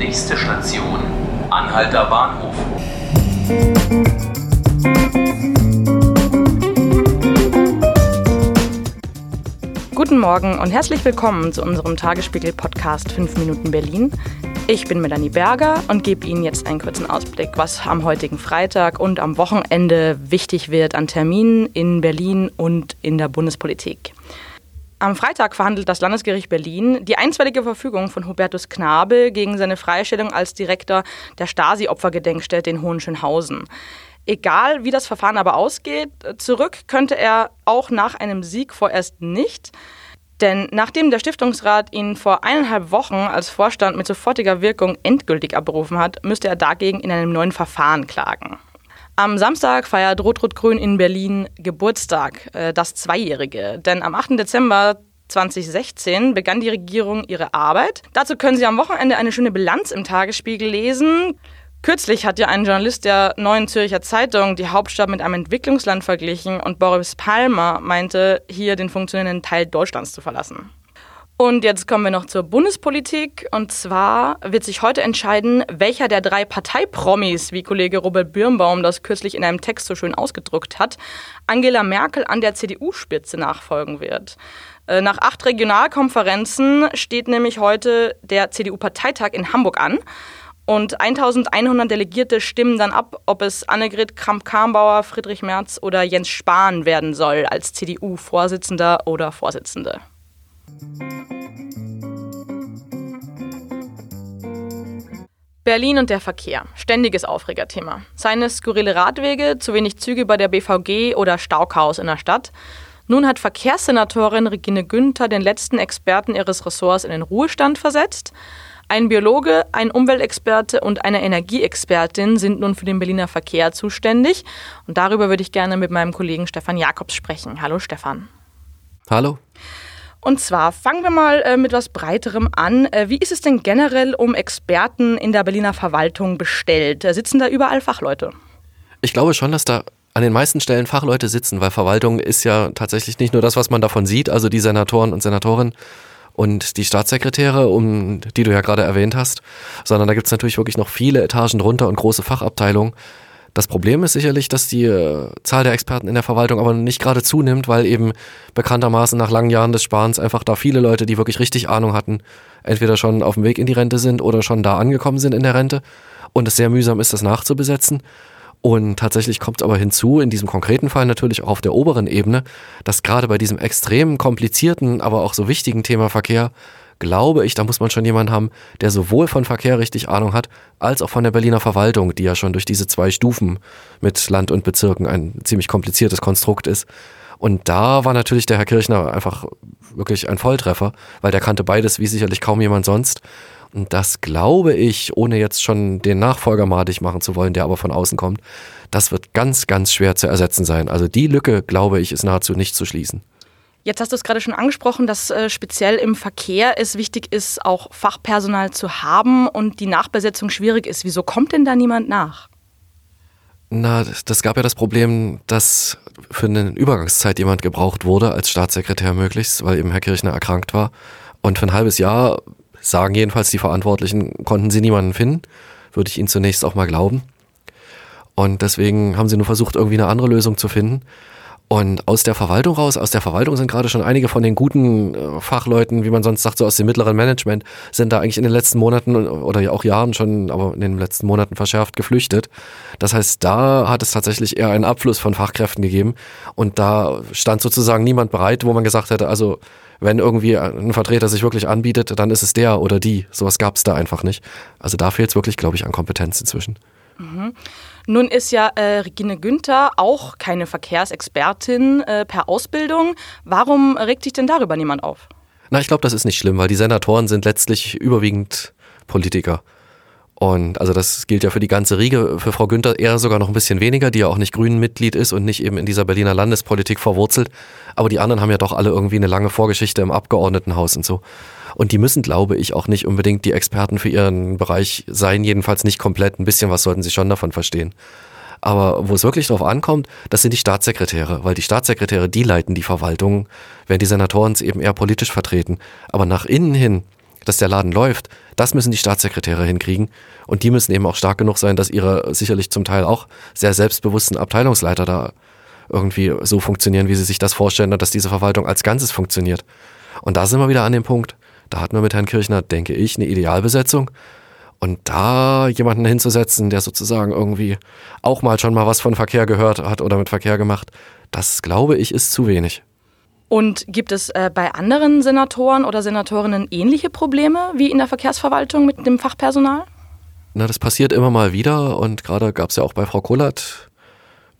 Nächste Station, Anhalter Bahnhof. Guten Morgen und herzlich willkommen zu unserem Tagesspiegel-Podcast 5 Minuten Berlin. Ich bin Melanie Berger und gebe Ihnen jetzt einen kurzen Ausblick, was am heutigen Freitag und am Wochenende wichtig wird an Terminen in Berlin und in der Bundespolitik. Am Freitag verhandelt das Landesgericht Berlin die einstweilige Verfügung von Hubertus Knabel gegen seine Freistellung als Direktor der Stasi-Opfergedenkstätte in Hohenschönhausen. Egal wie das Verfahren aber ausgeht, zurück könnte er auch nach einem Sieg vorerst nicht. Denn nachdem der Stiftungsrat ihn vor eineinhalb Wochen als Vorstand mit sofortiger Wirkung endgültig abberufen hat, müsste er dagegen in einem neuen Verfahren klagen. Am Samstag feiert Rot-Rot-Grün in Berlin Geburtstag, äh, das Zweijährige. Denn am 8. Dezember 2016 begann die Regierung ihre Arbeit. Dazu können Sie am Wochenende eine schöne Bilanz im Tagesspiegel lesen. Kürzlich hat ja ein Journalist der Neuen Zürcher Zeitung die Hauptstadt mit einem Entwicklungsland verglichen und Boris Palmer meinte, hier den funktionierenden Teil Deutschlands zu verlassen. Und jetzt kommen wir noch zur Bundespolitik. Und zwar wird sich heute entscheiden, welcher der drei Parteipromis, wie Kollege Robert Birnbaum das kürzlich in einem Text so schön ausgedrückt hat, Angela Merkel an der CDU-Spitze nachfolgen wird. Äh, nach acht Regionalkonferenzen steht nämlich heute der CDU-Parteitag in Hamburg an. Und 1100 Delegierte stimmen dann ab, ob es Annegret Kramp-Karrenbauer, Friedrich Merz oder Jens Spahn werden soll als CDU-Vorsitzender oder Vorsitzende. Berlin und der Verkehr. Ständiges Aufregerthema. Seine skurrile Radwege, zu wenig Züge bei der BVG oder Stauchaos in der Stadt. Nun hat Verkehrssenatorin Regine Günther den letzten Experten ihres Ressorts in den Ruhestand versetzt. Ein Biologe, ein Umweltexperte und eine Energieexpertin sind nun für den Berliner Verkehr zuständig. Und darüber würde ich gerne mit meinem Kollegen Stefan Jakobs sprechen. Hallo Stefan. Hallo. Und zwar fangen wir mal äh, mit was Breiterem an. Äh, wie ist es denn generell um Experten in der Berliner Verwaltung bestellt? Äh, sitzen da überall Fachleute? Ich glaube schon, dass da an den meisten Stellen Fachleute sitzen, weil Verwaltung ist ja tatsächlich nicht nur das, was man davon sieht, also die Senatoren und Senatorinnen, und die Staatssekretäre, um die du ja gerade erwähnt hast, sondern da gibt es natürlich wirklich noch viele Etagen drunter und große Fachabteilungen. Das Problem ist sicherlich, dass die äh, Zahl der Experten in der Verwaltung aber nicht gerade zunimmt, weil eben bekanntermaßen nach langen Jahren des Sparens einfach da viele Leute, die wirklich richtig Ahnung hatten, entweder schon auf dem Weg in die Rente sind oder schon da angekommen sind in der Rente und es sehr mühsam ist, das nachzubesetzen. Und tatsächlich kommt aber hinzu, in diesem konkreten Fall natürlich auch auf der oberen Ebene, dass gerade bei diesem extrem komplizierten, aber auch so wichtigen Thema Verkehr, glaube ich, da muss man schon jemanden haben, der sowohl von Verkehr richtig Ahnung hat, als auch von der Berliner Verwaltung, die ja schon durch diese zwei Stufen mit Land und Bezirken ein ziemlich kompliziertes Konstrukt ist. Und da war natürlich der Herr Kirchner einfach wirklich ein Volltreffer, weil der kannte beides wie sicherlich kaum jemand sonst. Und das glaube ich, ohne jetzt schon den Nachfolger madig machen zu wollen, der aber von außen kommt, das wird ganz, ganz schwer zu ersetzen sein. Also die Lücke, glaube ich, ist nahezu nicht zu schließen. Jetzt hast du es gerade schon angesprochen, dass äh, speziell im Verkehr es wichtig ist, auch Fachpersonal zu haben und die Nachbesetzung schwierig ist. Wieso kommt denn da niemand nach? Na, das, das gab ja das Problem, dass für eine Übergangszeit jemand gebraucht wurde als Staatssekretär möglichst, weil eben Herr Kirchner erkrankt war. Und für ein halbes Jahr sagen jedenfalls die Verantwortlichen, konnten sie niemanden finden. Würde ich ihnen zunächst auch mal glauben. Und deswegen haben sie nur versucht, irgendwie eine andere Lösung zu finden. Und aus der Verwaltung raus, aus der Verwaltung sind gerade schon einige von den guten äh, Fachleuten, wie man sonst sagt, so aus dem mittleren Management, sind da eigentlich in den letzten Monaten oder auch Jahren schon, aber in den letzten Monaten verschärft geflüchtet. Das heißt, da hat es tatsächlich eher einen Abfluss von Fachkräften gegeben. Und da stand sozusagen niemand bereit, wo man gesagt hätte, also wenn irgendwie ein Vertreter sich wirklich anbietet, dann ist es der oder die. Sowas gab es da einfach nicht. Also da fehlt es wirklich, glaube ich, an Kompetenz inzwischen. Mhm. Nun ist ja äh, Regine Günther auch keine Verkehrsexpertin äh, per Ausbildung. Warum regt sich denn darüber niemand auf? Na, ich glaube, das ist nicht schlimm, weil die Senatoren sind letztlich überwiegend Politiker. Und also das gilt ja für die ganze Riege, für Frau Günther eher sogar noch ein bisschen weniger, die ja auch nicht Grünen-Mitglied ist und nicht eben in dieser Berliner Landespolitik verwurzelt. Aber die anderen haben ja doch alle irgendwie eine lange Vorgeschichte im Abgeordnetenhaus und so. Und die müssen, glaube ich, auch nicht unbedingt die Experten für ihren Bereich sein, jedenfalls nicht komplett. Ein bisschen was sollten sie schon davon verstehen. Aber wo es wirklich drauf ankommt, das sind die Staatssekretäre, weil die Staatssekretäre, die leiten die Verwaltung, während die Senatoren es eben eher politisch vertreten. Aber nach innen hin dass der Laden läuft, Das müssen die Staatssekretäre hinkriegen. Und die müssen eben auch stark genug sein, dass ihre sicherlich zum Teil auch sehr selbstbewussten Abteilungsleiter da irgendwie so funktionieren, wie sie sich das vorstellen und dass diese Verwaltung als Ganzes funktioniert. Und da sind wir wieder an dem Punkt, da hatten wir mit Herrn Kirchner, denke ich, eine Idealbesetzung. Und da jemanden hinzusetzen, der sozusagen irgendwie auch mal schon mal was von Verkehr gehört hat oder mit Verkehr gemacht, das glaube ich ist zu wenig. Und gibt es äh, bei anderen Senatoren oder Senatorinnen ähnliche Probleme wie in der Verkehrsverwaltung mit dem Fachpersonal? Na, das passiert immer mal wieder und gerade gab es ja auch bei Frau Kollert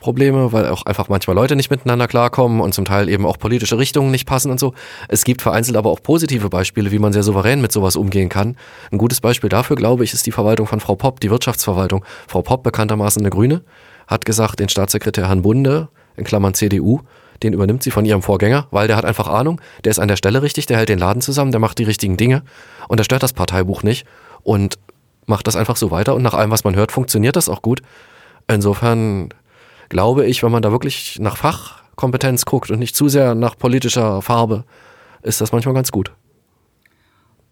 Probleme, weil auch einfach manchmal Leute nicht miteinander klarkommen und zum Teil eben auch politische Richtungen nicht passen und so. Es gibt vereinzelt aber auch positive Beispiele, wie man sehr souverän mit sowas umgehen kann. Ein gutes Beispiel dafür, glaube ich, ist die Verwaltung von Frau Popp, die Wirtschaftsverwaltung. Frau Popp, bekanntermaßen eine Grüne, hat gesagt, den Staatssekretär Herrn Bunde, in Klammern CDU, den übernimmt sie von ihrem Vorgänger, weil der hat einfach Ahnung, der ist an der Stelle richtig, der hält den Laden zusammen, der macht die richtigen Dinge und der stört das Parteibuch nicht und macht das einfach so weiter und nach allem, was man hört, funktioniert das auch gut. Insofern glaube ich, wenn man da wirklich nach Fachkompetenz guckt und nicht zu sehr nach politischer Farbe, ist das manchmal ganz gut.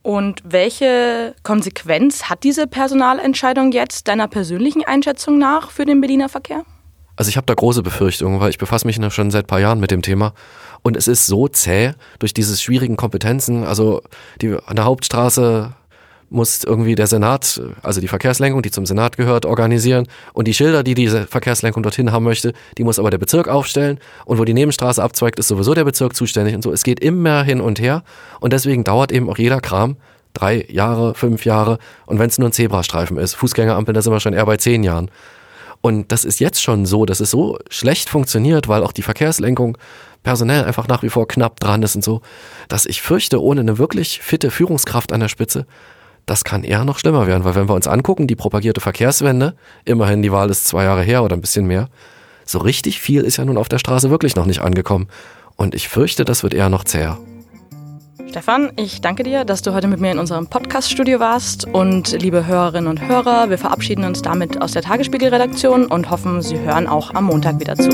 Und welche Konsequenz hat diese Personalentscheidung jetzt deiner persönlichen Einschätzung nach für den Berliner Verkehr? Also ich habe da große Befürchtungen, weil ich befasse mich schon seit paar Jahren mit dem Thema. Und es ist so zäh durch diese schwierigen Kompetenzen. Also die, an der Hauptstraße muss irgendwie der Senat, also die Verkehrslenkung, die zum Senat gehört, organisieren. Und die Schilder, die diese Verkehrslenkung dorthin haben möchte, die muss aber der Bezirk aufstellen. Und wo die Nebenstraße abzweigt, ist sowieso der Bezirk zuständig und so. Es geht immer hin und her. Und deswegen dauert eben auch jeder Kram drei Jahre, fünf Jahre. Und wenn es nur ein Zebrastreifen ist, Fußgängerampeln, da sind wir schon eher bei zehn Jahren. Und das ist jetzt schon so, dass es so schlecht funktioniert, weil auch die Verkehrslenkung personell einfach nach wie vor knapp dran ist und so, dass ich fürchte, ohne eine wirklich fitte Führungskraft an der Spitze, das kann eher noch schlimmer werden, weil wenn wir uns angucken, die propagierte Verkehrswende, immerhin die Wahl ist zwei Jahre her oder ein bisschen mehr, so richtig viel ist ja nun auf der Straße wirklich noch nicht angekommen. Und ich fürchte, das wird eher noch zäher. Stefan, ich danke dir, dass du heute mit mir in unserem Podcast-Studio warst. Und liebe Hörerinnen und Hörer, wir verabschieden uns damit aus der Tagesspiegel-Redaktion und hoffen, Sie hören auch am Montag wieder zu.